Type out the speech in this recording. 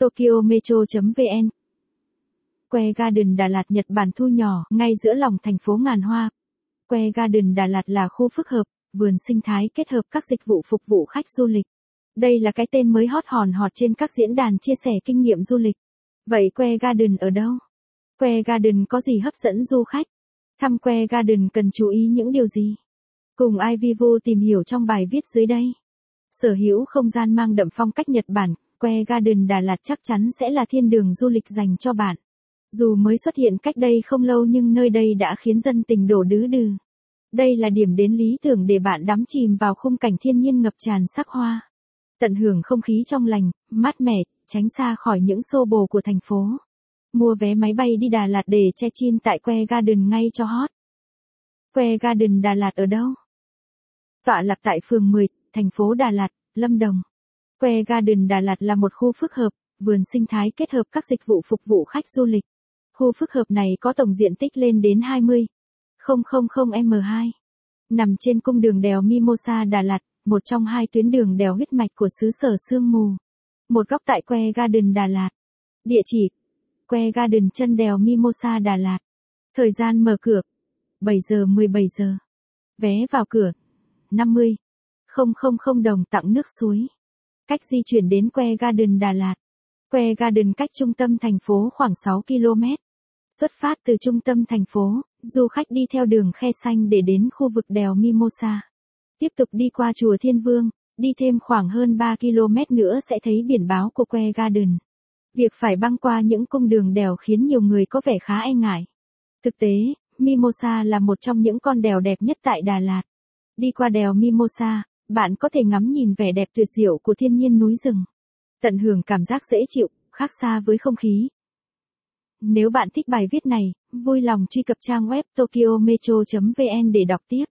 Tokyo Metro.vn Que Garden Đà Lạt Nhật Bản thu nhỏ, ngay giữa lòng thành phố ngàn hoa. Que Garden Đà Lạt là khu phức hợp, vườn sinh thái kết hợp các dịch vụ phục vụ khách du lịch. Đây là cái tên mới hot hòn hot trên các diễn đàn chia sẻ kinh nghiệm du lịch. Vậy Que Garden ở đâu? Que Garden có gì hấp dẫn du khách? Thăm Que Garden cần chú ý những điều gì? Cùng iVivo tìm hiểu trong bài viết dưới đây. Sở hữu không gian mang đậm phong cách Nhật Bản, Que Garden Đà Lạt chắc chắn sẽ là thiên đường du lịch dành cho bạn. Dù mới xuất hiện cách đây không lâu nhưng nơi đây đã khiến dân tình đổ đứ đừ. Đây là điểm đến lý tưởng để bạn đắm chìm vào khung cảnh thiên nhiên ngập tràn sắc hoa. Tận hưởng không khí trong lành, mát mẻ, tránh xa khỏi những xô bồ của thành phố. Mua vé máy bay đi Đà Lạt để che chin tại Que Garden ngay cho hot. Que Garden Đà Lạt ở đâu? Tọa lạc tại phường 10, thành phố Đà Lạt, Lâm Đồng. Que Garden Đà Lạt là một khu phức hợp, vườn sinh thái kết hợp các dịch vụ phục vụ khách du lịch. Khu phức hợp này có tổng diện tích lên đến 20 000m2. Nằm trên cung đường đèo Mimosa Đà Lạt, một trong hai tuyến đường đèo huyết mạch của xứ sở sương mù. Một góc tại Que Garden Đà Lạt. Địa chỉ: Que Garden chân đèo Mimosa Đà Lạt. Thời gian mở cửa: 7 giờ 17 giờ. Vé vào cửa: 50 000 đồng tặng nước suối. Cách di chuyển đến Que Garden Đà Lạt. Que Garden cách trung tâm thành phố khoảng 6 km. Xuất phát từ trung tâm thành phố, du khách đi theo đường khe xanh để đến khu vực đèo Mimosa. Tiếp tục đi qua chùa Thiên Vương, đi thêm khoảng hơn 3 km nữa sẽ thấy biển báo của Que Garden. Việc phải băng qua những cung đường đèo khiến nhiều người có vẻ khá e ngại. Thực tế, Mimosa là một trong những con đèo đẹp nhất tại Đà Lạt. Đi qua đèo Mimosa, bạn có thể ngắm nhìn vẻ đẹp tuyệt diệu của thiên nhiên núi rừng. Tận hưởng cảm giác dễ chịu, khác xa với không khí. Nếu bạn thích bài viết này, vui lòng truy cập trang web tokyometro.vn để đọc tiếp.